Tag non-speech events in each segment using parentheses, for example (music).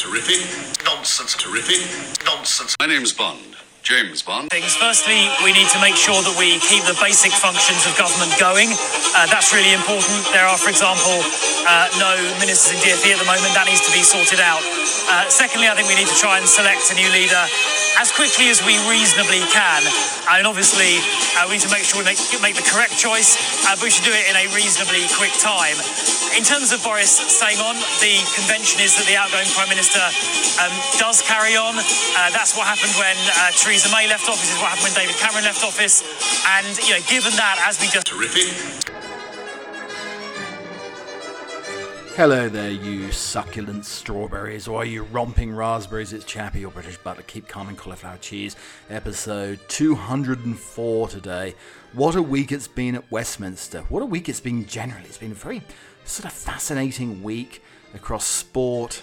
Terrific. Nonsense. Terrific. Nonsense. My name's Bond. James Bond. Things. Firstly, we need to make sure that we keep the basic functions of government going. Uh, that's really important. There are, for example, uh, no ministers in DfE at the moment. That needs to be sorted out. Uh, secondly, I think we need to try and select a new leader as quickly as we reasonably can. And obviously, uh, we need to make sure we make, make the correct choice, uh, but we should do it in a reasonably quick time. In terms of Boris staying on, the convention is that the outgoing Prime Minister um, does carry on. Uh, that's what happened when uh, Theresa May left office, is what happened when David Cameron left office. And, you know, given that, as we just. Terrific. Hello there, you succulent strawberries, or you romping raspberries. It's Chappie, your British butler. Keep calm and cauliflower cheese. Episode 204 today. What a week it's been at Westminster. What a week it's been generally. It's been a very sort of fascinating week across sport.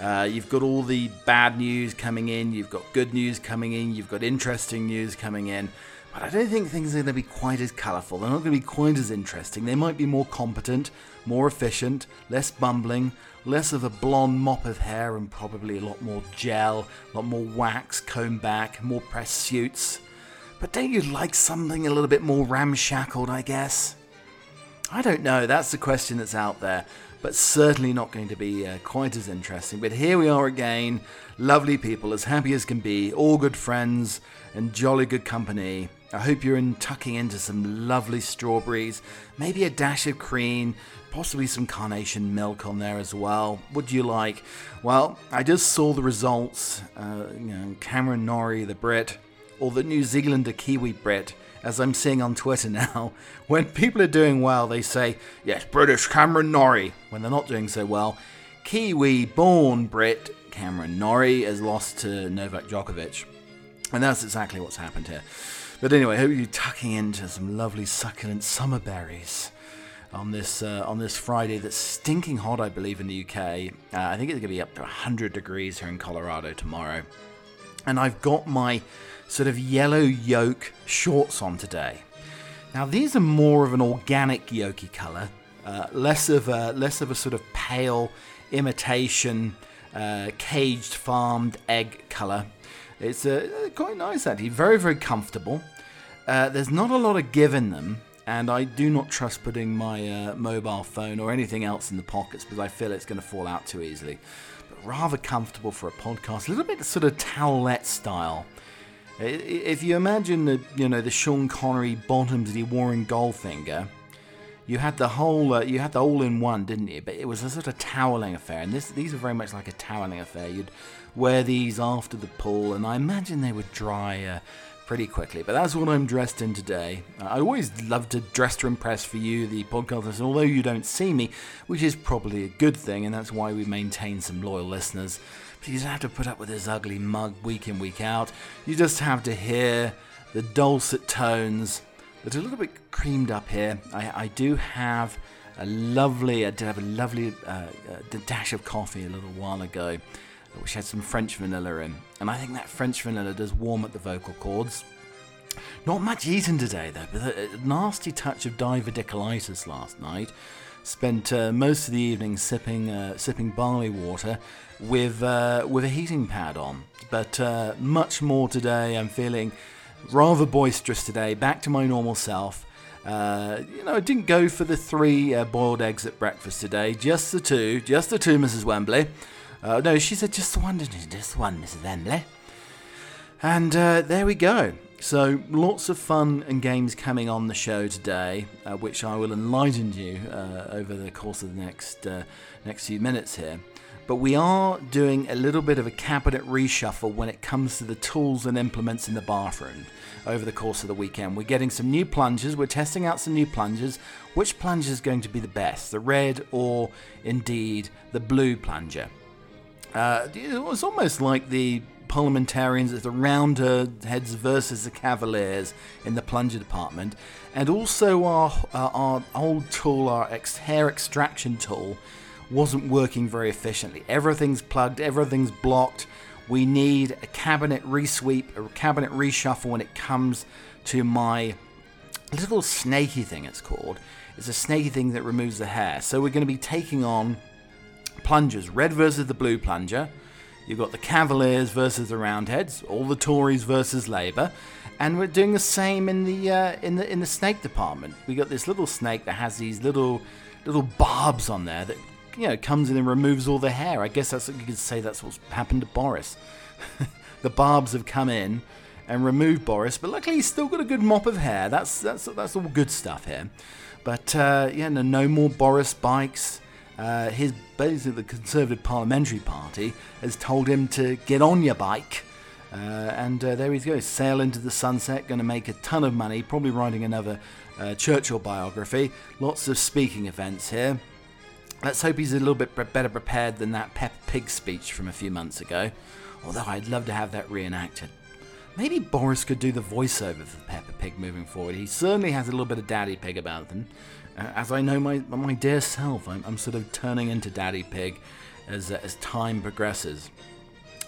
Uh, you've got all the bad news coming in, you've got good news coming in, you've got interesting news coming in. But I don't think things are going to be quite as colourful. They're not going to be quite as interesting. They might be more competent, more efficient, less bumbling, less of a blonde mop of hair, and probably a lot more gel, a lot more wax, comb back, more press suits. But don't you like something a little bit more ramshackled, I guess? I don't know. That's the question that's out there, but certainly not going to be uh, quite as interesting. But here we are again, lovely people, as happy as can be, all good friends and jolly good company. I hope you're in tucking into some lovely strawberries, maybe a dash of cream, possibly some carnation milk on there as well. What do you like? Well, I just saw the results. Uh, you know, Cameron Norrie, the Brit, or the New Zealander Kiwi Brit, as I'm seeing on Twitter now. (laughs) When people are doing well, they say, yes, British Cameron Norrie. When they're not doing so well, Kiwi born Brit Cameron Norrie has lost to Novak Djokovic. And that's exactly what's happened here. But anyway, I hope you're tucking into some lovely succulent summer berries on this uh, on this Friday that's stinking hot, I believe, in the UK. Uh, I think it's going to be up to 100 degrees here in Colorado tomorrow. And I've got my sort of yellow yoke shorts on today. Now these are more of an organic yolky colour, uh, less of a less of a sort of pale imitation uh, caged farmed egg colour. It's uh, quite nice actually, very very comfortable. Uh, there's not a lot of give in them, and I do not trust putting my uh, mobile phone or anything else in the pockets because I feel it's going to fall out too easily. Rather comfortable for a podcast, a little bit sort of towelette style. If you imagine the you know the Sean Connery bottoms that he wore in Goldfinger, you had the whole uh, you had the all in one, didn't you? But it was a sort of toweling affair, and this these are very much like a toweling affair. You'd wear these after the pool, and I imagine they would dry. Uh, pretty quickly. But that's what I'm dressed in today. Uh, I always love to dress to impress for you, the podcasters, although you don't see me, which is probably a good thing, and that's why we maintain some loyal listeners. But you don't have to put up with this ugly mug week in, week out. You just have to hear the dulcet tones that are a little bit creamed up here. I, I do have a lovely, I did have a lovely uh, uh, dash of coffee a little while ago which had some French vanilla in. And I think that French vanilla does warm up the vocal cords. Not much eaten today, though, but a nasty touch of diverticulitis last night. Spent uh, most of the evening sipping uh, sipping barley water with uh, with a heating pad on. But uh, much more today. I'm feeling rather boisterous today. Back to my normal self. Uh, you know, I didn't go for the three uh, boiled eggs at breakfast today. Just the two. Just the two, Mrs. Wembley. Uh, no, she said just one, just one, Mrs. Emily. And uh, there we go. So lots of fun and games coming on the show today, uh, which I will enlighten you uh, over the course of the next uh, next few minutes here. But we are doing a little bit of a cabinet reshuffle when it comes to the tools and implements in the bathroom over the course of the weekend. We're getting some new plungers, we're testing out some new plungers. Which plunger is going to be the best, the red or indeed the blue plunger? Uh, it was almost like the parliamentarians as the Roundheads versus the Cavaliers in the plunger department, and also our uh, our old tool, our ex- hair extraction tool, wasn't working very efficiently. Everything's plugged, everything's blocked. We need a cabinet resweep, a cabinet reshuffle when it comes to my little snaky thing. It's called. It's a snaky thing that removes the hair. So we're going to be taking on plungers red versus the blue plunger You've got the Cavaliers versus the Roundheads, all the Tories versus Labour, and we're doing the same in the uh, in the in the snake department. We got this little snake that has these little little barbs on there that you know comes in and removes all the hair. I guess that's you could say that's what's happened to Boris. (laughs) the barbs have come in and removed Boris, but luckily he's still got a good mop of hair. That's that's that's all good stuff here. But uh, yeah, no, no more Boris bikes. Uh, his basically the Conservative Parliamentary Party has told him to get on your bike. Uh, and uh, there he goes, sail into the sunset, going to make a ton of money, probably writing another uh, Churchill biography. Lots of speaking events here. Let's hope he's a little bit better prepared than that Peppa Pig speech from a few months ago. Although I'd love to have that reenacted. Maybe Boris could do the voiceover for Peppa Pig moving forward. He certainly has a little bit of Daddy Pig about him. As I know my, my dear self, I'm, I'm sort of turning into Daddy Pig as, uh, as time progresses.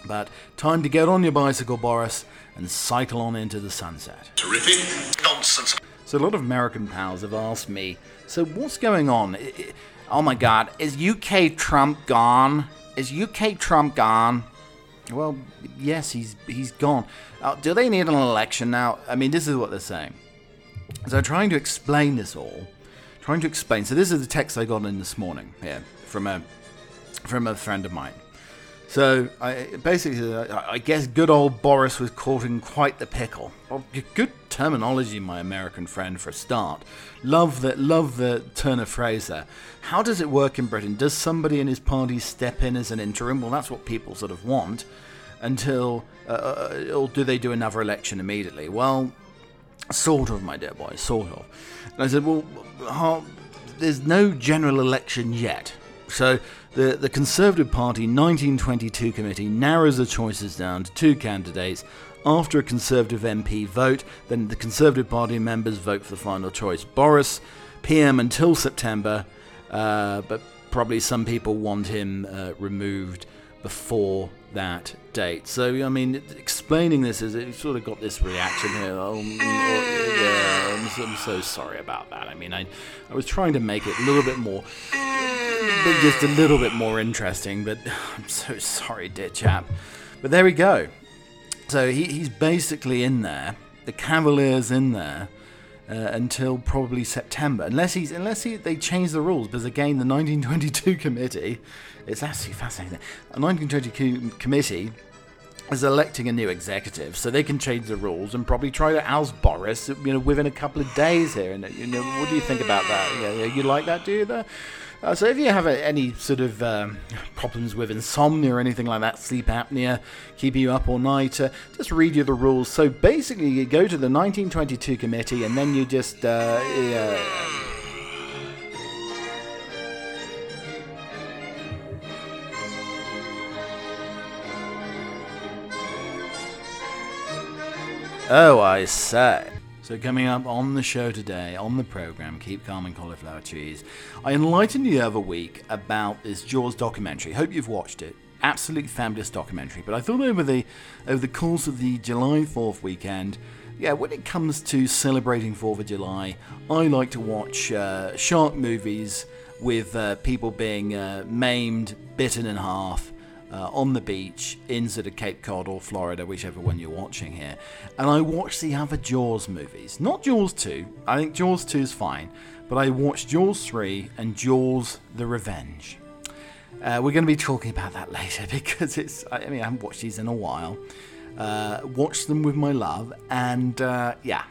But time to get on your bicycle, Boris, and cycle on into the sunset. Terrific. Nonsense. So a lot of American pals have asked me, so what's going on? oh my God, is UK Trump gone? Is UK Trump gone? Well, yes, he's he's gone. Uh, do they need an election now? I mean, this is what they're saying. So trying to explain this all, trying to explain. So this is the text I got in this morning here from a from a friend of mine. So I basically, I guess good old Boris was caught in quite the pickle. Good terminology, my American friend, for a start. Love that, love the turn of phrase there. How does it work in Britain? Does somebody in his party step in as an interim? Well, that's what people sort of want. Until, uh, uh or do they do another election immediately? Well, sort of, my dear boy, sort of. And I said, well, there's no general election yet. So the, the Conservative Party 1922 committee narrows the choices down to two candidates. After a Conservative MP vote, then the Conservative Party members vote for the final choice. Boris, PM until September, uh, but probably some people want him uh, removed before that So, I mean, explaining this is it sort of got this reaction here. Oh, mm, oh yeah, I'm so, I'm so, sorry about that. I mean, I, I was trying to make it a little bit more, just a little bit more interesting, but (sighs) I'm so sorry, dear chap. But there we go. So he, he's basically in there. The Cavalier's in there. Uh, until probably September, unless he's unless he, they change the rules. Because again, the (laughs) 1922 committee it's absolutely fascinating. A 1922 committee is electing a new executive, so they can change the rules and probably try to oust Boris, you know, within a couple of days here. And you know, what do you think about that? Yeah, you like that, do you? There? Uh, so if you have any sort of um, problems with insomnia or anything like that, sleep apnea, keeping you up all night, uh, just read you the rules. So basically, you go to the 1922 committee and then you just. Uh, Oh, I say. So, coming up on the show today, on the program, Keep Calm and Cauliflower Cheese, I enlightened you the other week about this Jaws documentary. Hope you've watched it. Absolutely fabulous documentary. But I thought over the over the course of the July 4th weekend, yeah, when it comes to celebrating 4th of July, I like to watch uh, shark movies with uh, people being uh, maimed, bitten in half, uh, on the beach in sort of Cape Cod or Florida, whichever one you're watching here. And I watched the other Jaws movies. Not Jaws 2, I think Jaws 2 is fine, but I watched Jaws 3 and Jaws the Revenge. Uh, we're going to be talking about that (laughs) later because it's, I mean, I haven't watched these in a while. Uh, watched them with my love, and uh, yeah.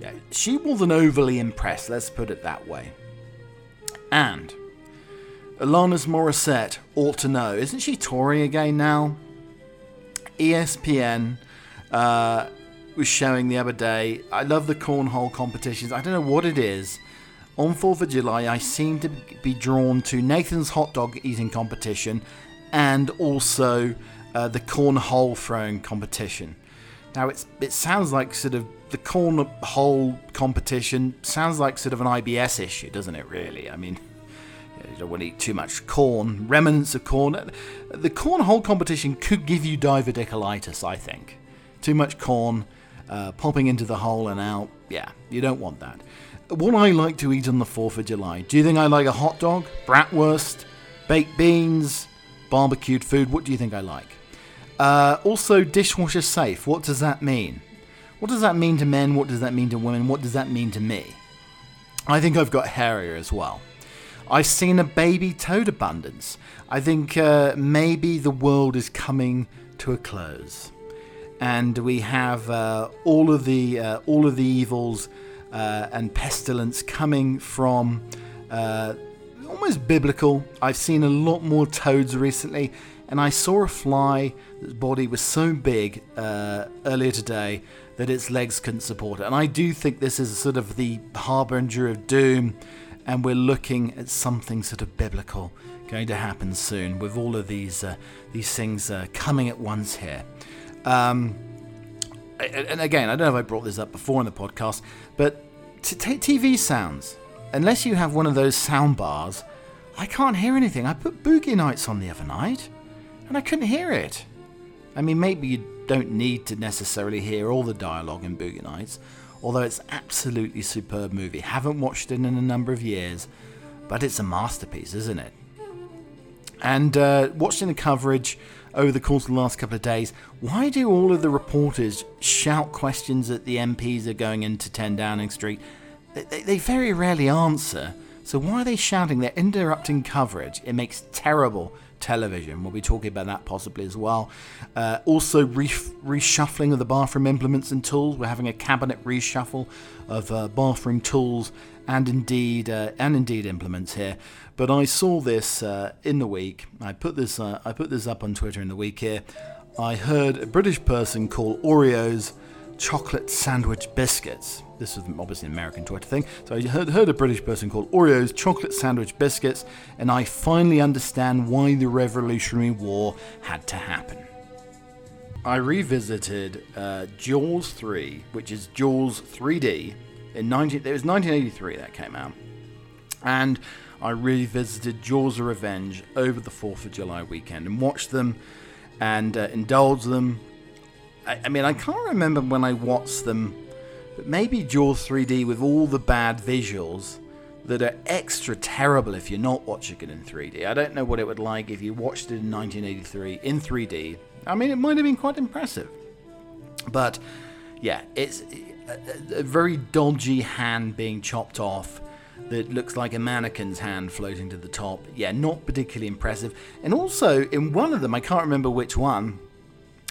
Yeah, she wasn't overly impressed, let's put it that way. And Alanis Morissette ought to know. Isn't she touring again now? ESPN uh, was showing the other day. I love the cornhole competitions. I don't know what it is. On 4th of July, I seem to be drawn to Nathan's hot dog eating competition and also uh, the cornhole throwing competition. Now, it's, it sounds like sort of the cornhole competition sounds like sort of an IBS issue, doesn't it, really? I mean, you don't want to eat too much corn, remnants of corn. The cornhole competition could give you diverticulitis, I think. Too much corn, uh, popping into the hole and out. Yeah, you don't want that. What I like to eat on the 4th of July, do you think I like a hot dog, bratwurst, baked beans, barbecued food. What do you think I like? Uh, also, dishwasher safe. What does that mean? What does that mean to men? What does that mean to women? What does that mean to me? I think I've got hairier as well. I've seen a baby toad abundance. I think uh, maybe the world is coming to a close, and we have uh, all of the uh, all of the evils uh, and pestilence coming from uh, almost biblical. I've seen a lot more toads recently, and I saw a fly that's body was so big uh, earlier today that its legs couldn't support it. And I do think this is sort of the harbinger of doom and we're looking at something sort of biblical going to happen soon with all of these uh, these things uh, coming at once here. Um, and again, I don't know if I brought this up before in the podcast, but t- t- TV sounds. Unless you have one of those sound bars, I can't hear anything. I put Boogie Nights on the other night, and I couldn't hear it. I mean, maybe you don't need to necessarily hear all the dialogue in Boogie Nights, although it's absolutely superb movie. Haven't watched it in a number of years, but it's a masterpiece, isn't it? And uh, watching the coverage over the course of the last couple of days, why do all of the reporters shout questions at the MPs are going into 10 Downing Street? They, they very rarely answer. So why are they shouting? They're interrupting coverage. It makes terrible television. We'll be talking about that possibly as well. Uh, also, re- reshuffling of the bathroom implements and tools. We're having a cabinet reshuffle of uh, bathroom tools and indeed uh, and indeed implements here. But I saw this uh, in the week. I put this uh, I put this up on Twitter in the week here. I heard a British person call Oreos chocolate sandwich biscuits. This was obviously an American Twitter thing. So I heard, heard a British person called Oreos chocolate sandwich biscuits, and I finally understand why the Revolutionary War had to happen. I revisited uh, Jaws 3, which is Jaws 3D. In 19, it was 1983 that came out, and I revisited Jaws of Revenge over the 4th of July weekend and watched them and uh, indulged them I, I mean, I can't remember when I watched them, but maybe Jaws 3D with all the bad visuals that are extra terrible if you're not watching it in 3D. I don't know what it would like if you watched it in 1983 in 3D. I mean, it might have been quite impressive. But yeah, it's a, a very dodgy hand being chopped off that looks like a mannequin's hand floating to the top. Yeah, not particularly impressive. And also, in one of them, I can't remember which one,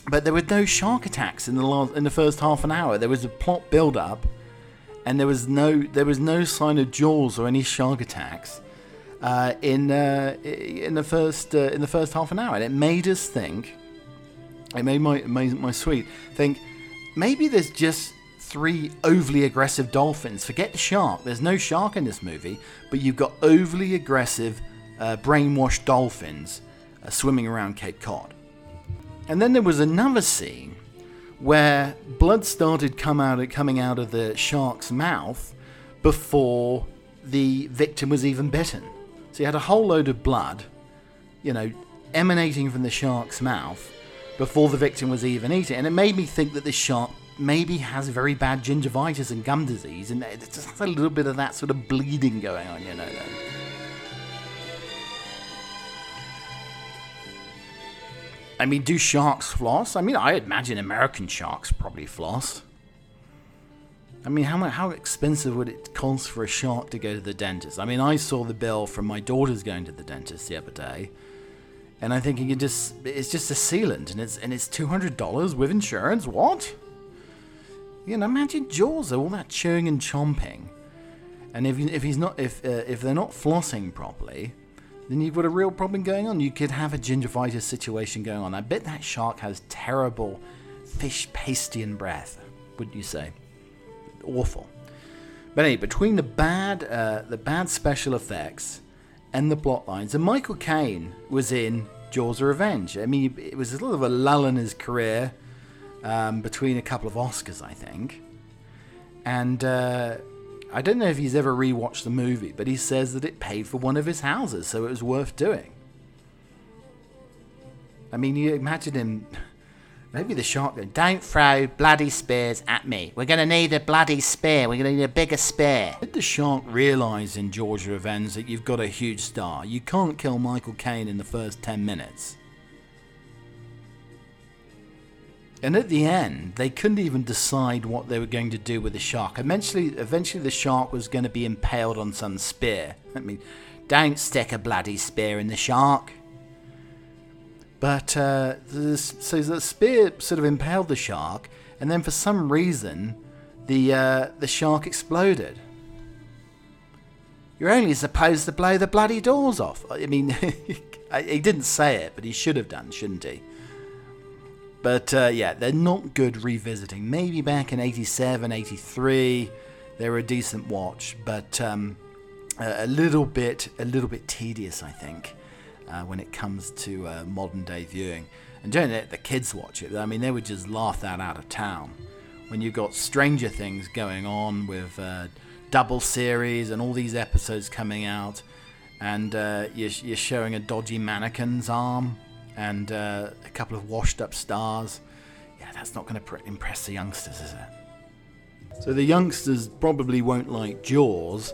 but there were no shark attacks in the last, in the first half an hour. There was a plot build up, and there was no there was no sign of jaws or any shark attacks uh, in uh, in the first uh, in the first half an hour, and it made us think. It made my made my sweet think maybe there's just three overly aggressive dolphins. Forget the shark. There's no shark in this movie, but you've got overly aggressive, uh, brainwashed dolphins uh, swimming around Cape Cod. And then there was another scene where blood started come out, coming out of the shark's mouth before the victim was even bitten. So you had a whole load of blood, you know, emanating from the shark's mouth before the victim was even eaten. And it made me think that this shark maybe has very bad gingivitis and gum disease, and it just has a little bit of that sort of bleeding going on, you know. I mean, do sharks floss? I mean, I imagine American sharks probably floss. I mean, how how expensive would it cost for a shark to go to the dentist? I mean, I saw the bill from my daughter's going to the dentist the other day, and I'm thinking it just it's just a sealant, and it's and it's two hundred dollars with insurance. What? You know, imagine Jaws, all that chewing and chomping, and if if he's not if uh, if they're not flossing properly, then you've got a real problem going on. You could have a gingivitis situation going on. I bet that shark has terrible fish pastian breath, wouldn't you say? Awful. But anyway, between the bad, uh, the bad special effects and the plot lines, and Michael Caine was in Jaws of Revenge. I mean, it was a little of a lull in his career um, between a couple of Oscars, I think. And uh, I don't know if he's ever rewatched the movie, but he says that it paid for one of his houses, so it was worth doing. I mean, you imagine him Maybe the shark going, don't throw bloody spears at me. We're going to need a bloody spear. We're going to need a bigger spear. Did the shark realise in Jaws the Revenge that you've got a huge star? You can't kill Michael Caine in the first 10 minutes. And at the end, they couldn't even decide what they were going to do with the shark. Eventually, eventually the shark was going to be impaled on some spear. I mean, don't stick a bloody spear in the shark. But uh, so the spear sort of impaled the shark, and then for some reason, the uh, the shark exploded. You're only supposed to blow the bloody doors off. I mean, (laughs) he didn't say it, but he should have done, shouldn't he? But uh, yeah, they're not good revisiting. Maybe back in 87, 83, they were a decent watch, but um, a little bit, a little bit tedious, I think uh, when it comes to uh, modern day viewing. And don't let the kids watch it. I mean, they would just laugh that out of town. When you've got Stranger Things going on with uh, double series and all these episodes coming out, and uh, you're, you're, showing a dodgy mannequin's arm and uh, a couple of washed up stars, yeah, that's not going to impress the youngsters, is it? So the youngsters probably won't like Jaws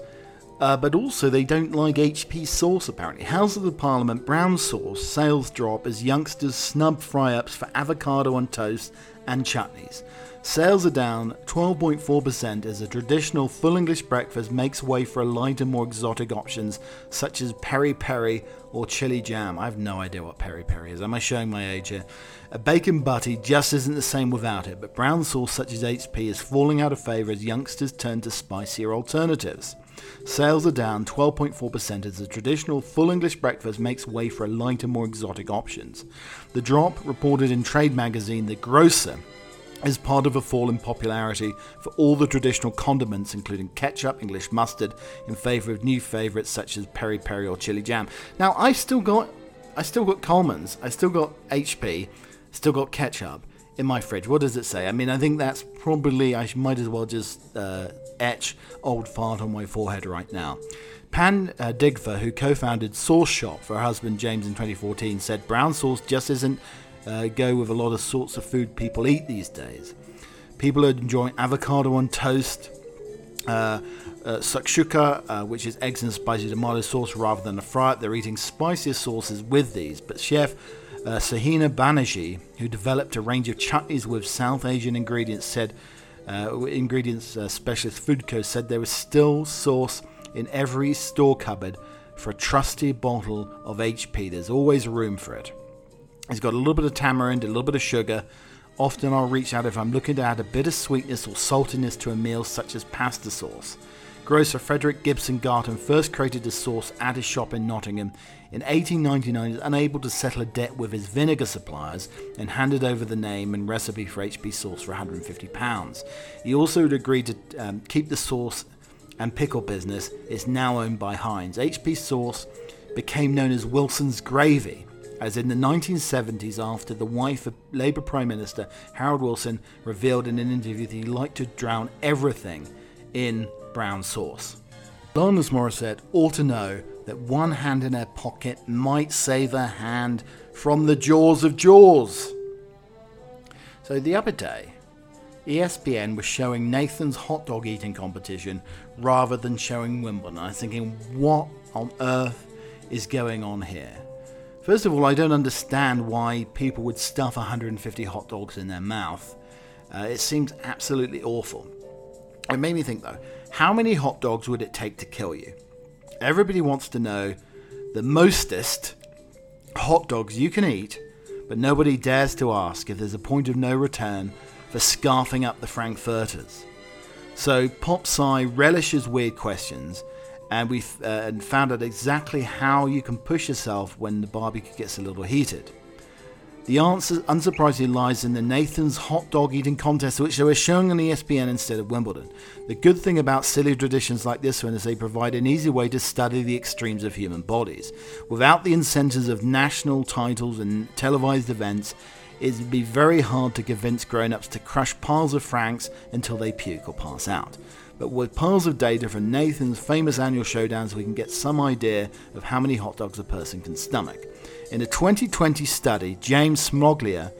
uh, but also, they don't like HP sauce apparently. House of the Parliament brown sauce sales drop as youngsters snub fry ups for avocado on toast and chutneys. Sales are down 12.4% as a traditional full English breakfast makes way for lighter, more exotic options such as peri peri or chili jam. I have no idea what peri peri is. Am I showing my age here? A bacon butty just isn't the same without it, but brown sauce such as HP is falling out of favour as youngsters turn to spicier alternatives. Sales are down 12.4% as the traditional full English breakfast makes way for lighter, more exotic options. The drop, reported in trade magazine The Grocer, is part of a fall in popularity for all the traditional condiments, including ketchup, English mustard, in favour of new favourites such as peri peri or chili jam. Now, I still got, I still got Colman's, I still got HP, still got ketchup in my fridge. What does it say? I mean, I think that's probably I might as well just uh, etch old fart on my forehead right now. Pan uh, Digva, who co-founded Sauce Shop for her husband James in 2014, said brown sauce just isn't uh, go with a lot of sorts of food people eat these days. People are enjoying avocado on toast, uh, uh, uh, which is eggs and spicy tomato sauce rather than a fry. up. They're eating spicier sauces with these, but chef uh, Sahina Banerjee, who developed a range of chutneys with South Asian ingredients, said uh, ingredients uh, specialist Foodco said there was still sauce in every store cupboard for a trusty bottle of HP. There's always room for it. It's got a little bit of tamarind, a little bit of sugar. Often I'll reach out if I'm looking to add a bit of sweetness or saltiness to a meal, such as pasta sauce. Grocer Frederick Gibson Garton first created the sauce at his shop in Nottingham in 1899 He was unable to settle a debt with his vinegar suppliers and handed over the name and recipe for HP sauce for £150. He also agreed to um, keep the sauce and pickle business. It's now owned by Heinz. HP sauce became known as Wilson's gravy, as in the 1970s after the wife of Labour Prime Minister Harold Wilson revealed in an interview that he liked to drown everything in brown sauce. Alanis Morissette ought to know that one hand in her pocket might save her hand from the jaws of Jaws. So the other day, ESPN was showing Nathan's hot dog eating competition rather than showing Wimbledon. I was thinking, what on earth is going on here? First of all, I don't understand why people would stuff 150 hot dogs in their mouth. Uh, it seems absolutely awful. It made me think though, how many hot dogs would it take to kill you? Everybody wants to know the mostest hot dogs you can eat, but nobody dares to ask if there's a point of no return for scarfing up the Frankfurters. So Pop Sci relishes weird questions, and we uh, found out exactly how you can push yourself when the barbecue gets a little heated. The answer, unsurprisingly, lies in the Nathan's hot dog eating contest, which they were showing on ESPN instead of Wimbledon. The good thing about silly traditions like this one is they provide an easy way to study the extremes of human bodies. Without the incentives of national titles and televised events, it would be very hard to convince grown ups to crush piles of francs until they puke or pass out. But with piles of data from Nathan's famous annual showdowns, we can get some idea of how many hot dogs a person can stomach. In a 2020 study, James Smoliga,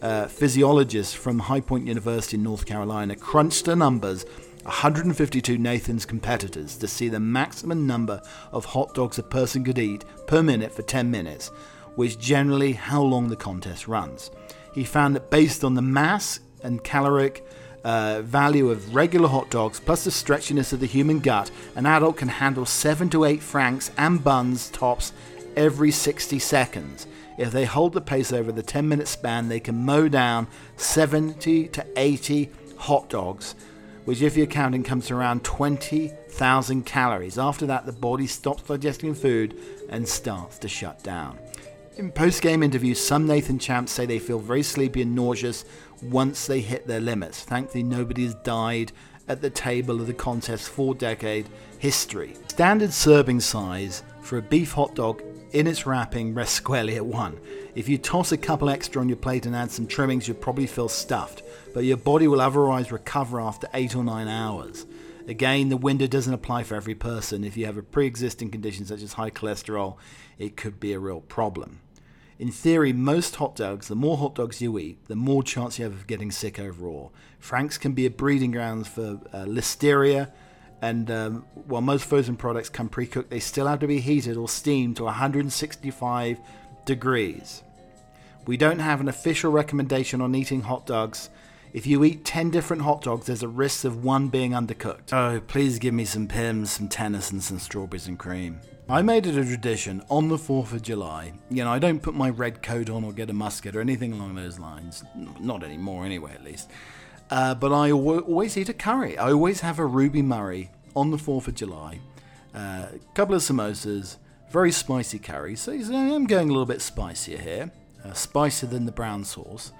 uh, physiologist from High Point University in North Carolina crunched the numbers 152 Nathan's competitors to see the maximum number of hot dogs a person could eat per minute for 10 minutes, which generally how long the contest runs. He found that based on the mass and caloric uh, value of regular hot dogs plus the stretchiness of the human gut, an adult can handle 7 to 8 francs and buns tops every 60 seconds. If they hold the pace over the 10 minute span, they can mow down 70 to 80 hot dogs which, if you're counting, comes to around 20,000 calories. After that, the body stops digesting food and starts to shut down. In post game interviews, some Nathan champs say they feel very sleepy and nauseous once they hit their limits. Thankfully, nobody has died at the table of the contest's four decade history. Standard serving size for a beef hot dog in its wrapping rests squarely at one. If you toss a couple extra on your plate and add some trimmings, you'll probably feel stuffed but your body will otherwise recover after 8 or 9 hours. Again, the window doesn't apply for every person. If you have a pre existing condition such as high cholesterol, it could be a real problem. In theory, most hot dogs, the more hot dogs you eat, the more chance you have of getting sick overall. Frank's can be a breeding ground for uh, listeria, and um, while most frozen products come pre cooked, they still have to be heated or steamed to 165 degrees. We don't have an official recommendation on eating hot dogs if you eat 10 different hot dogs, there's a risk of one being undercooked. Oh, please give me some Pimm's, some tennis, and some strawberries and cream. I made it a tradition on the 4th of July. You know, I don't put my red coat on or get a musket or anything along those lines. Not anymore, anyway, at least. Uh, but I always eat a curry. I always have a Ruby Murray on the 4th of July. A uh, couple of samosas, very spicy curry. So I'm going a little bit spicier here, uh, spicier than the brown sauce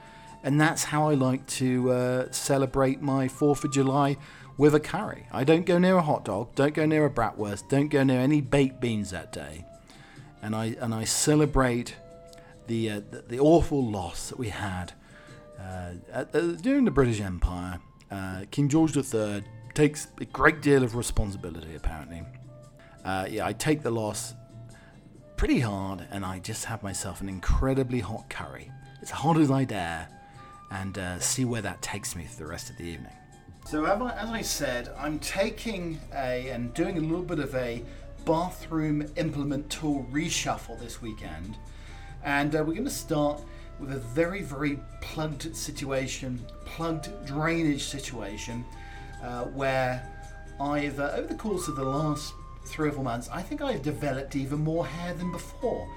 and that's how I like to uh, celebrate my 4th of July with a curry. I don't go near a hot dog, don't go near a bratwurst, don't go near any baked beans that day, and I and I celebrate the uh, the, the, awful loss that we had uh, at, during the British Empire. Uh, King George III takes a great deal of responsibility, apparently. Uh, yeah, I take the loss pretty hard, and I just have myself an incredibly hot curry, as hot as I dare and uh, see where that takes me for the rest of the evening. So, as I said, I'm taking a and doing a little bit of a bathroom implement tool reshuffle this weekend, and uh, we're going to start with a very, very plugged situation, plugged drainage situation, uh, where I've, uh, over the course of the last three or four months, I think I've developed even more hair than before.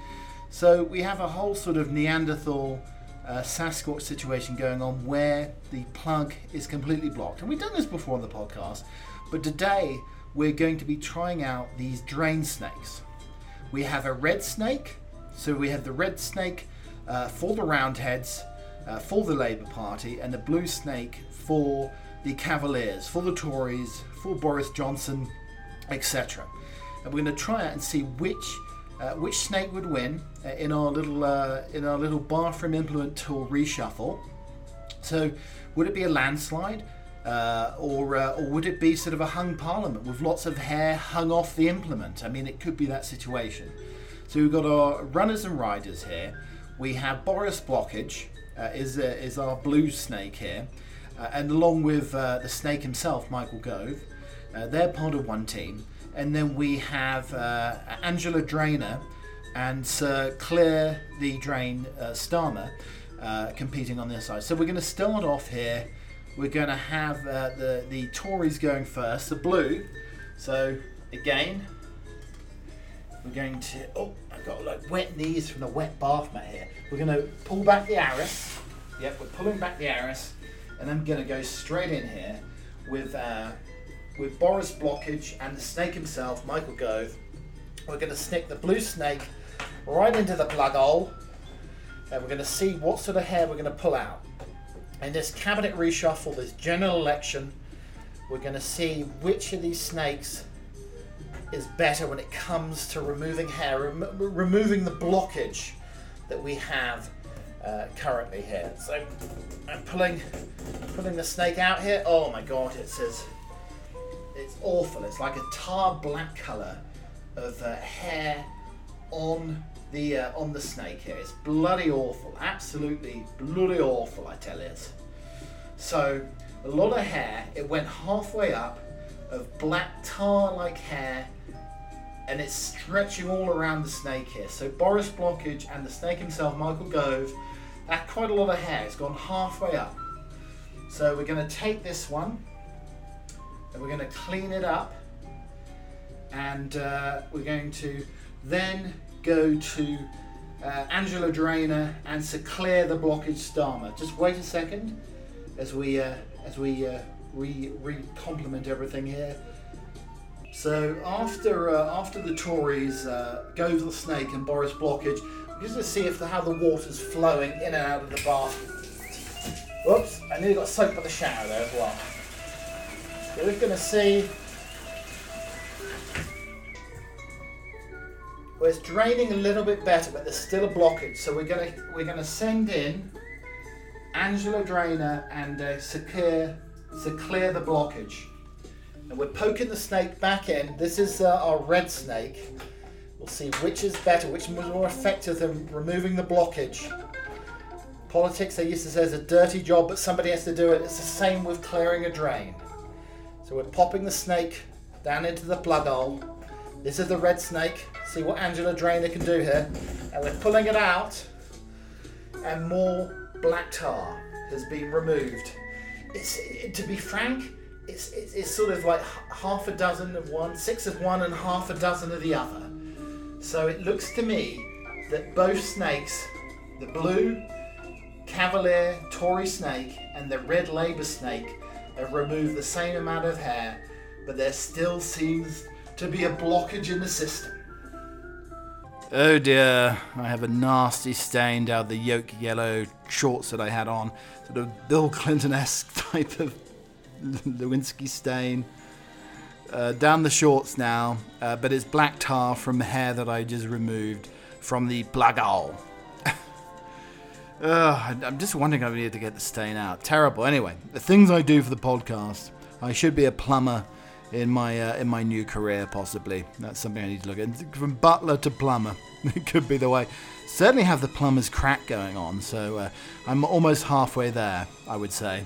So we have a whole sort of Neanderthal uh, Sasquatch situation going on where the plug is completely blocked. And we've done this before on the podcast, but today we're going to be trying out these drain snakes. We have a red snake, so we have the red snake uh, for the Roundheads, uh, for the Labour Party, and the blue snake for the Cavaliers, for the Tories, for Boris Johnson, etc. And we're going to try out and see which uh, which snake would win uh, in our little uh, in our little bathroom implement tool reshuffle. So, would it be a landslide, uh, or uh, or would it be sort of a hung parliament with lots of hair hung off the implement? I mean, it could be that situation. So we've got our runners and riders here. We have Boris Blockage is is our blue snake here, and along with the snake himself, Michael Gove. they're part of one team and then we have uh, Angela Drainer and Sir Claire the Drain uh, Starmer uh, competing on this side. So we're going to start off here. We're going to have uh, the the Tories going first, the blue. So again, we're going to. Oh, I've got like wet knees from the wet bath mat here. We're going to pull back the arras. Yep, we're pulling back the arras, and I'm going to go straight in here with uh, with Boris Blockage and the snake himself, Michael Gove. We're going to stick the blue snake right into the plug hole and we're going to see what sort of hair we're going to pull out. In this cabinet reshuffle, this general election, we're going to see which of these snakes is better when it comes to removing hair, rem- removing the blockage that we have uh, currently here. So I'm pulling, pulling the snake out here. Oh my god, it says it's awful. It's like a tar black colour of uh, hair on the uh, on the snake here. It's bloody awful, absolutely bloody awful, I tell you. So a lot of hair. It went halfway up of black tar-like hair, and it's stretching all around the snake here. So Boris Blockage and the snake himself, Michael Gove, that quite a lot of hair. It's gone halfway up. So we're going to take this one we're going to clean it up, and uh, we're going to then go to uh, Angela Drainer and to the blockage Starmer. Just wait a second as we uh, as we uh, re, re complement everything here. So after uh, after the Tories uh, go to the snake and Boris blockage, we're just to see if the, how the water's flowing in and out of the bath. Whoops! I nearly got soaked by the shower there as well. We're going to see. Well, it's draining a little bit better, but there's still a blockage. So we're going to we're to send in Angela Drainer and uh, secure to clear the blockage. And we're poking the snake back in. This is uh, our red snake. We'll see which is better, which is more effective than removing the blockage. Politics, they used to say, is a dirty job, but somebody has to do it. It's the same with clearing a drain. So we're popping the snake down into the plug hole. This is the red snake. See what Angela Drainer can do here. And we're pulling it out, and more black tar has been removed it's to be frank, it's, it's, it's sort of like half a dozen of one, six of one, and half a dozen of the other. So it looks to me that both snakes, the blue Cavalier Tory snake and the red Labour snake, have removed the same amount of hair, but there still seems to be a blockage in the system. Oh dear, I have a nasty stain down the yolk yellow shorts that I had on. Sort of Bill Clinton esque (laughs) type of Lewinsky stain. Uh, down the shorts now, uh, but it's black tar from hair that I just removed from the blagal. I'm just wondering if I need to get the stain out. Terrible. Anyway, the things I do for the podcast. I should be a plumber in my uh, in my new career, possibly. That's something I need to look at. From butler to plumber, (laughs) it could be the way. Certainly have the plumber's crack going on, so uh, I'm almost halfway there, I would say.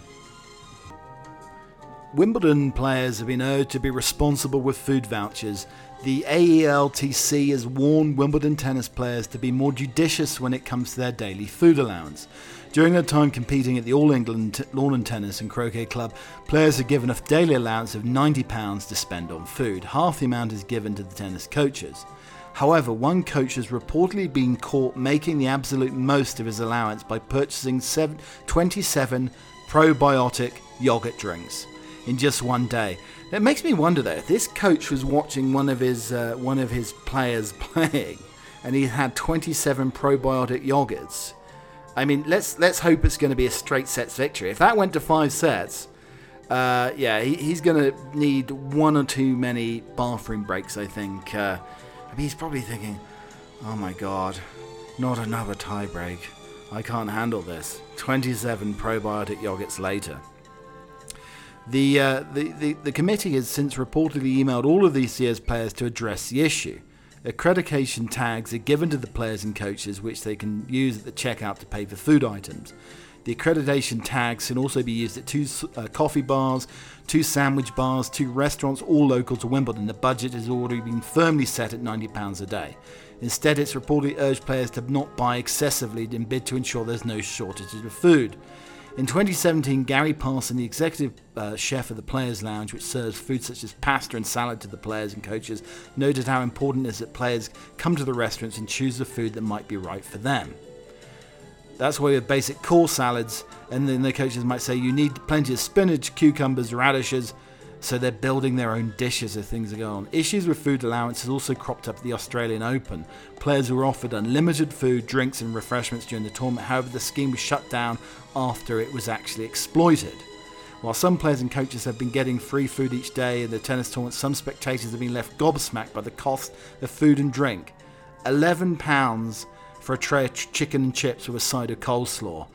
Wimbledon players have been urged to be responsible with food vouchers. The AELTC has warned Wimbledon tennis players to be more judicious when it comes to their daily food allowance. During their time competing at the All England Lawn and Tennis and Croquet Club, players are given a daily allowance of £90 to spend on food. Half the amount is given to the tennis coaches. However, one coach has reportedly been caught making the absolute most of his allowance by purchasing seven, 27 probiotic yogurt drinks in just one day. It makes me wonder though, if this coach was watching one of his uh, one of his players (laughs) playing, and he had 27 probiotic yogurts, I mean, let's let's hope it's going to be a straight sets victory. If that went to five sets, uh, yeah, he, he's going to need one or two many bathroom breaks. I think. Uh, I mean, he's probably thinking, "Oh my God, not another tie break. I can't handle this." 27 probiotic yogurts later. The, uh, the, the, the committee has since reportedly emailed all of the year's players to address the issue. Accreditation tags are given to the players and coaches, which they can use at the checkout to pay for food items. The accreditation tags can also be used at two uh, coffee bars, two sandwich bars, two restaurants, all local to Wimbledon. The budget has already been firmly set at £90 a day. Instead, it's reportedly urged players to not buy excessively in bid to ensure there's no shortages of food. In 2017, Gary Parson, the executive uh, chef of the Players' Lounge, which serves food such as pasta and salad to the players and coaches, noted how important it is that players come to the restaurants and choose the food that might be right for them. That's why we have basic core salads, and then the coaches might say you need plenty of spinach, cucumbers, radishes, so they're building their own dishes as things are going on. Issues with food allowances also cropped up at the Australian Open. Players were offered unlimited food, drinks, and refreshments during the tournament. However, the scheme was shut down after it was actually exploited. While some players and coaches have been getting free food each day in the tennis tournament, some spectators have been left gobsmacked by the cost of food and drink. £11 for a tray of chicken and chips with a side of coleslaw.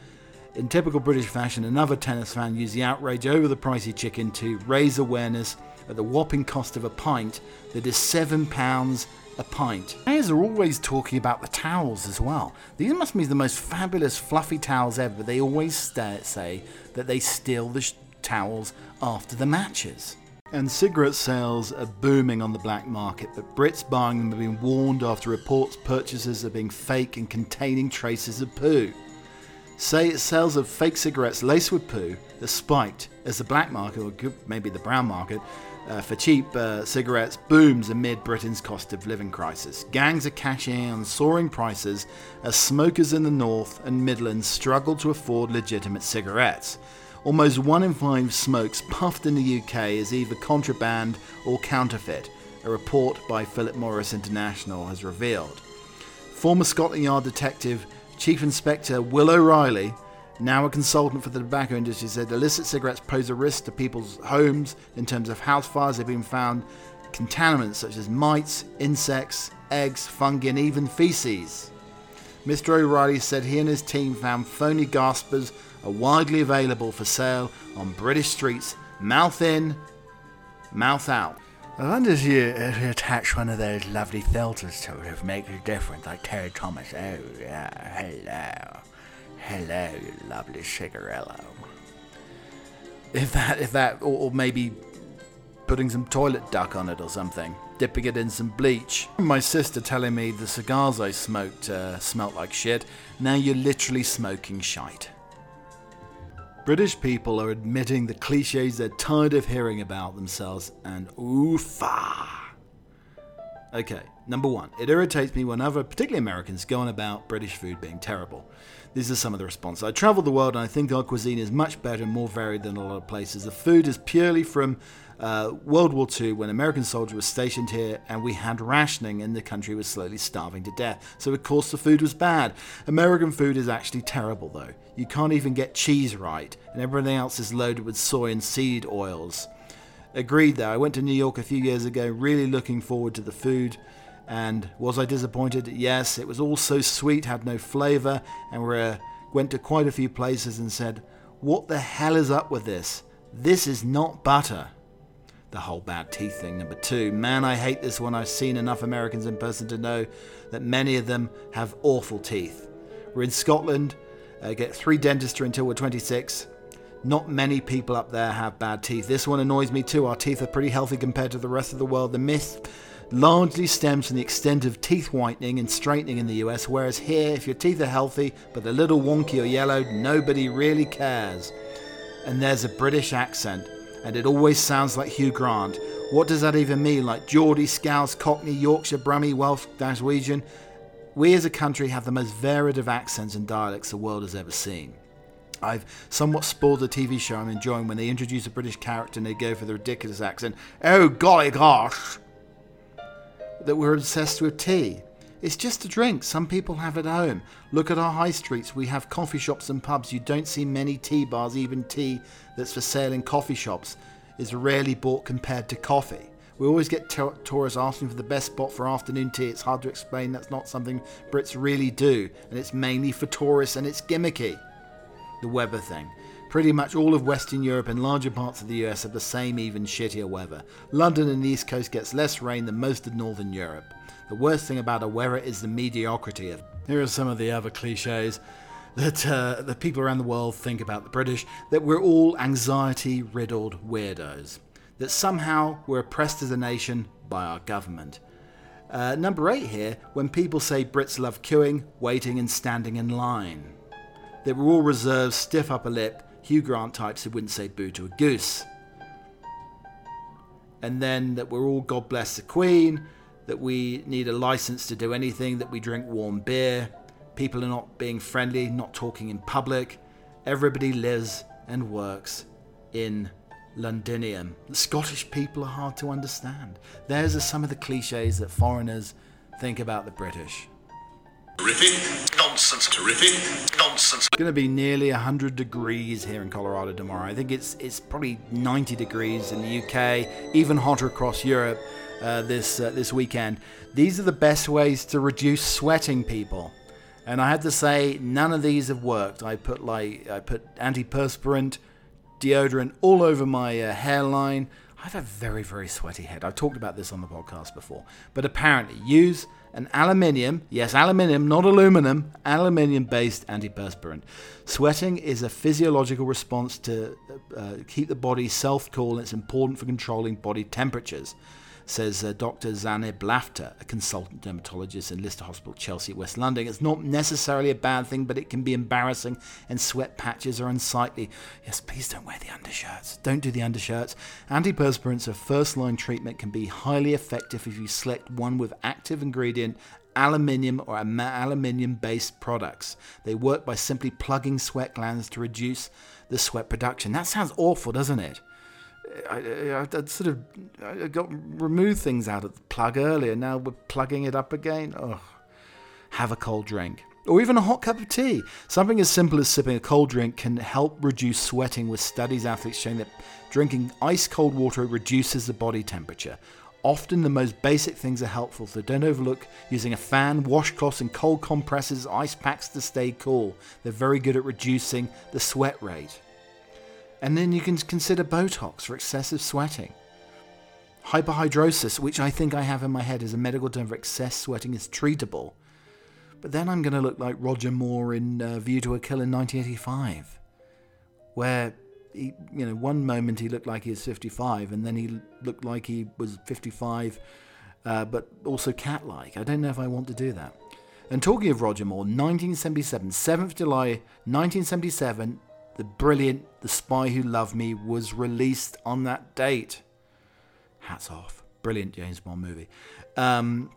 In typical British fashion, another tennis fan used the outrage over the pricey chicken to raise awareness at the whopping cost of a pint that is £7 a pint. Players are always talking about the towels as well. These must be the most fabulous fluffy towels ever. They always say that they steal the sh- towels after the matches. And cigarette sales are booming on the black market, but Brits buying them have been warned after reports purchases are being fake and containing traces of poo. Say sales of fake cigarettes laced with poo has spiked as the black market, or maybe the brown market, uh, for cheap uh, cigarettes booms amid Britain's cost of living crisis. Gangs are cashing in on soaring prices as smokers in the North and Midlands struggle to afford legitimate cigarettes. Almost one in five smokes puffed in the UK is either contraband or counterfeit, a report by Philip Morris International has revealed. Former Scotland Yard detective Chief Inspector Will O'Reilly now a consultant for the tobacco industry, said illicit cigarettes pose a risk to people's homes in terms of house fires. They've been found contaminants such as mites, insects, eggs, fungi, and even feces. Mr. O'Reilly said he and his team found phony gaspers are widely available for sale on British streets, mouth in, mouth out. I wonder if you, if you attach one of those lovely filters to it, if it makes a difference, like Terry Thomas. Oh, yeah, hello. Hello, you lovely cigarello. If that, if that, or, or maybe putting some toilet duck on it or something, dipping it in some bleach. My sister telling me the cigars I smoked uh, smelt like shit. Now you're literally smoking shite. British people are admitting the cliches they're tired of hearing about themselves, and oofa. Okay, number one, it irritates me when other, particularly Americans, go on about British food being terrible. These are some of the responses. I travel the world and I think our cuisine is much better and more varied than a lot of places. The food is purely from uh, World War II when American soldiers were stationed here and we had rationing and the country was slowly starving to death. So, of course, the food was bad. American food is actually terrible, though. You can't even get cheese right, and everything else is loaded with soy and seed oils. Agreed, though. I went to New York a few years ago, really looking forward to the food. And was I disappointed? Yes, it was all so sweet, had no flavour, and we went to quite a few places and said, What the hell is up with this? This is not butter. The whole bad teeth thing, number two. Man, I hate this one. I've seen enough Americans in person to know that many of them have awful teeth. We're in Scotland, uh, get three dentistry until we're 26. Not many people up there have bad teeth. This one annoys me too. Our teeth are pretty healthy compared to the rest of the world. The myth largely stems from the extent of teeth whitening and straightening in the US, whereas here, if your teeth are healthy but a little wonky or yellowed, nobody really cares. And there's a British accent, and it always sounds like Hugh Grant. What does that even mean? Like Geordie, Scouse, Cockney, Yorkshire, Brummie, Welsh, Glaswegian? We as a country have the most varied of accents and dialects the world has ever seen. I've somewhat spoiled the TV show I'm enjoying when they introduce a British character and they go for the ridiculous accent. Oh, golly gosh! that we're obsessed with tea. It's just a drink. Some people have at home. Look at our high streets. We have coffee shops and pubs. You don't see many tea bars. Even tea that's for sale in coffee shops is rarely bought compared to coffee. We always get t- tourists asking for the best spot for afternoon tea. It's hard to explain. That's not something Brits really do. And it's mainly for tourists and it's gimmicky. The weather thing. Pretty much all of Western Europe and larger parts of the US have the same even shittier weather. London and the East Coast gets less rain than most of Northern Europe. The worst thing about a weather is the mediocrity of. Here are some of the other cliches that uh, the people around the world think about the British that we're all anxiety riddled weirdos. That somehow we're oppressed as a nation by our government. Uh, number eight here, when people say Brits love queuing, waiting, and standing in line. That we're all reserved, stiff upper lip, Hugh Grant types who wouldn't say boo to a goose. And then that we're all God bless the Queen, that we need a license to do anything, that we drink warm beer, people are not being friendly, not talking in public. Everybody lives and works in Londinium. The Scottish people are hard to understand. Those are some of the cliches that foreigners think about the British. Terrific. Nonsense. Terrific. Nonsense. It's going to be nearly 100 degrees here in Colorado tomorrow. I think it's it's probably 90 degrees in the UK, even hotter across Europe uh, this uh, this weekend. These are the best ways to reduce sweating, people. And I had to say, none of these have worked. I put like I put antiperspirant, deodorant all over my uh, hairline. I have a very, very sweaty head. I've talked about this on the podcast before. But apparently, use an aluminium, yes, aluminium, not aluminum, aluminium based antiperspirant. Sweating is a physiological response to uh, keep the body self cool and it's important for controlling body temperatures says uh, Dr. Zainab Laftah, a consultant dermatologist in Lister Hospital, Chelsea, West London. It's not necessarily a bad thing, but it can be embarrassing, and sweat patches are unsightly. Yes, please don't wear the undershirts. Don't do the undershirts. Antiperspirants, a first line treatment, can be highly effective if you select one with active ingredient aluminium or aluminium based products. They work by simply plugging sweat glands to reduce the sweat production. That sounds awful, doesn't it? I, I sort of I got removed things out of the plug earlier. Now we're plugging it up again. Oh, have a cold drink. Or even a hot cup of tea. Something as simple as sipping a cold drink can help reduce sweating, with studies athletes showing that drinking ice cold water reduces the body temperature. Often the most basic things are helpful, so don't overlook using a fan, washcloths, and cold compresses, ice packs to stay cool. They're very good at reducing the sweat rate. And then you can consider Botox for excessive sweating. Hyperhidrosis, which I think I have in my head as a medical term for excess sweating, is treatable. But then I'm going to look like Roger Moore in uh, View to a Kill in 1985, where he, you know, one moment he looked like he was 55, and then he looked like he was 55, uh, but also cat-like. I don't know if I want to do that. And talking of Roger Moore, 1977, 7th July 1977, the brilliant The Spy Who Loved Me was released on that date. Hats off. Brilliant James Bond movie. Um,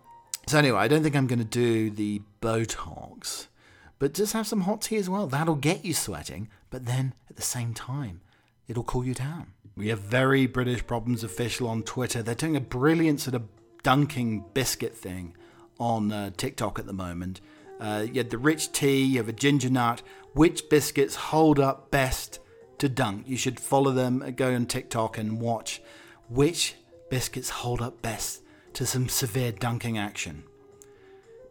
so, anyway, I don't think I'm going to do the Botox, but just have some hot tea as well. That'll get you sweating, but then at the same time, it'll cool you down. We have very British Problems official on Twitter. They're doing a brilliant sort of dunking biscuit thing on uh, TikTok at the moment. Uh, you had the rich tea, you have a ginger nut. Which biscuits hold up best to dunk? You should follow them, go on TikTok and watch which biscuits hold up best to some severe dunking action.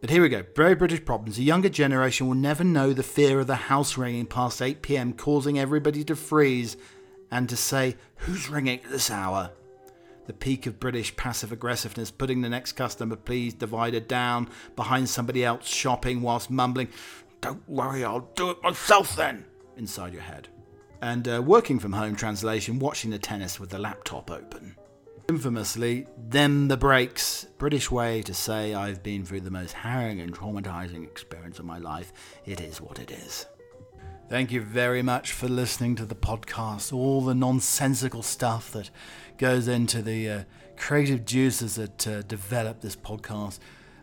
But here we go. Very British problems. The younger generation will never know the fear of the house ringing past 8 pm, causing everybody to freeze and to say, Who's ringing at this hour? the peak of British passive aggressiveness, putting the next customer please divided down behind somebody else shopping whilst mumbling, Don't worry, I'll do it myself then, inside your head. And uh, working from home translation, watching the tennis with the laptop open. Infamously, them the breaks. British way to say I've been through the most harrowing and traumatizing experience of my life. It is what it is. Thank you very much for listening to the podcast. All the nonsensical stuff that goes into the uh, creative juices that uh, develop this podcast.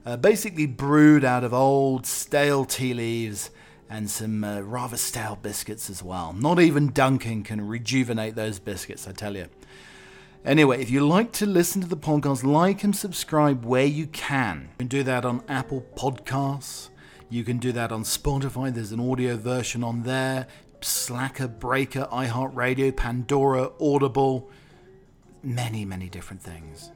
Uh, basically, brewed out of old stale tea leaves and some uh, rather stale biscuits as well. Not even dunking can rejuvenate those biscuits, I tell you. Anyway, if you like to listen to the podcast, like and subscribe where you can. You can do that on Apple Podcasts. You can do that on Spotify. There's an audio version on there. Slacker, Breaker, iHeartRadio, Pandora, Audible many, many different things.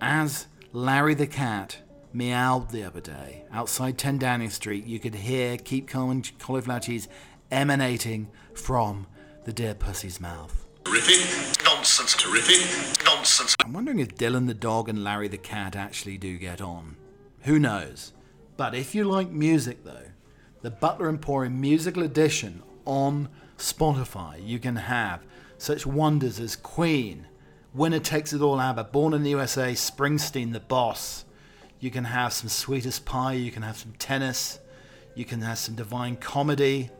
As Larry the cat meowed the other day outside 10 Downing Street, you could hear Keep Calm and Cauliflower Cheese emanating from the dear pussy's mouth. Terrific nonsense. Terrific nonsense. I'm wondering if Dilyn the dog and Larry the cat actually do get on. Who knows? But if you like music, though, the Butler Emporium Musical Edition on Spotify, you can have such wonders as Queen, Winner Takes It All ABBA, Born in the USA, Springsteen, The Boss. You can have some Sweetest Pie, you can have some tennis, you can have some Divine Comedy,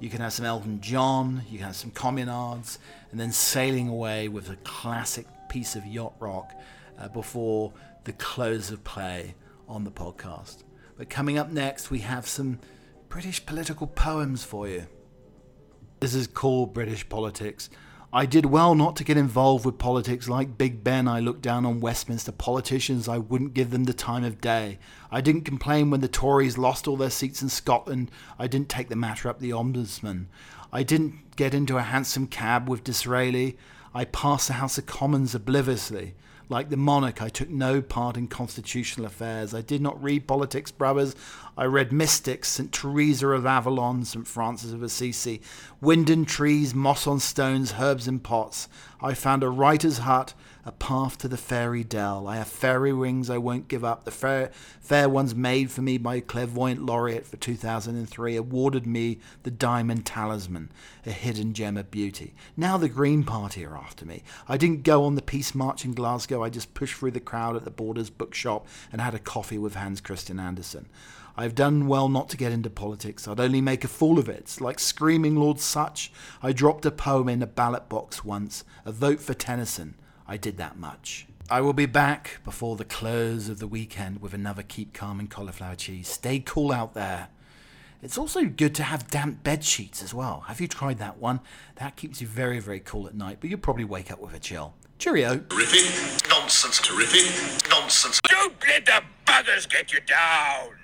you can have some Elton John, you can have some Communards, and then sailing away with a classic piece of yacht rock uh, before the close of play on the podcast. But coming up next, we have some British political poems for you. This is called British politics. I did well not to get involved with politics like Big Ben. I looked down on Westminster politicians. I wouldn't give them the time of day. I didn't complain when the Tories lost all their seats in Scotland. I didn't take the matter up the Ombudsman. I didn't get into a hansom cab with Disraeli. I passed the House of Commons obliviously. Like the monarch, I took no part in constitutional affairs. I did not read politics, brothers. I read mystics, St. Teresa of Avalon, St. Francis of Assisi, wind and trees, moss on stones, herbs in pots. I found a writer's hut, a path to the fairy dell. I have fairy rings I won't give up. The fair, fair ones made for me by a clairvoyant laureate for 2003 awarded me the diamond talisman, a hidden gem of beauty. Now the Green Party are after me. I didn't go on the peace march in Glasgow. I just pushed through the crowd at the Borders bookshop and had a coffee with Hans Christian Andersen. I've done well not to get into politics. I'd only make a fool of it. It's Like screaming Lord Sutch, I dropped a poem in a ballot box once, a vote for Tennyson. I did that much. I will be back before the close of the weekend with another Keep Calm and Cauliflower Cheese. Stay cool out there. It's also good to have damp bed sheets as well. Have you tried that one? That keeps you very, very cool at night, but you'll probably wake up with a chill. Cheerio. Terrific. Nonsense. Terrific. Nonsense. Don't let the buggers get you down.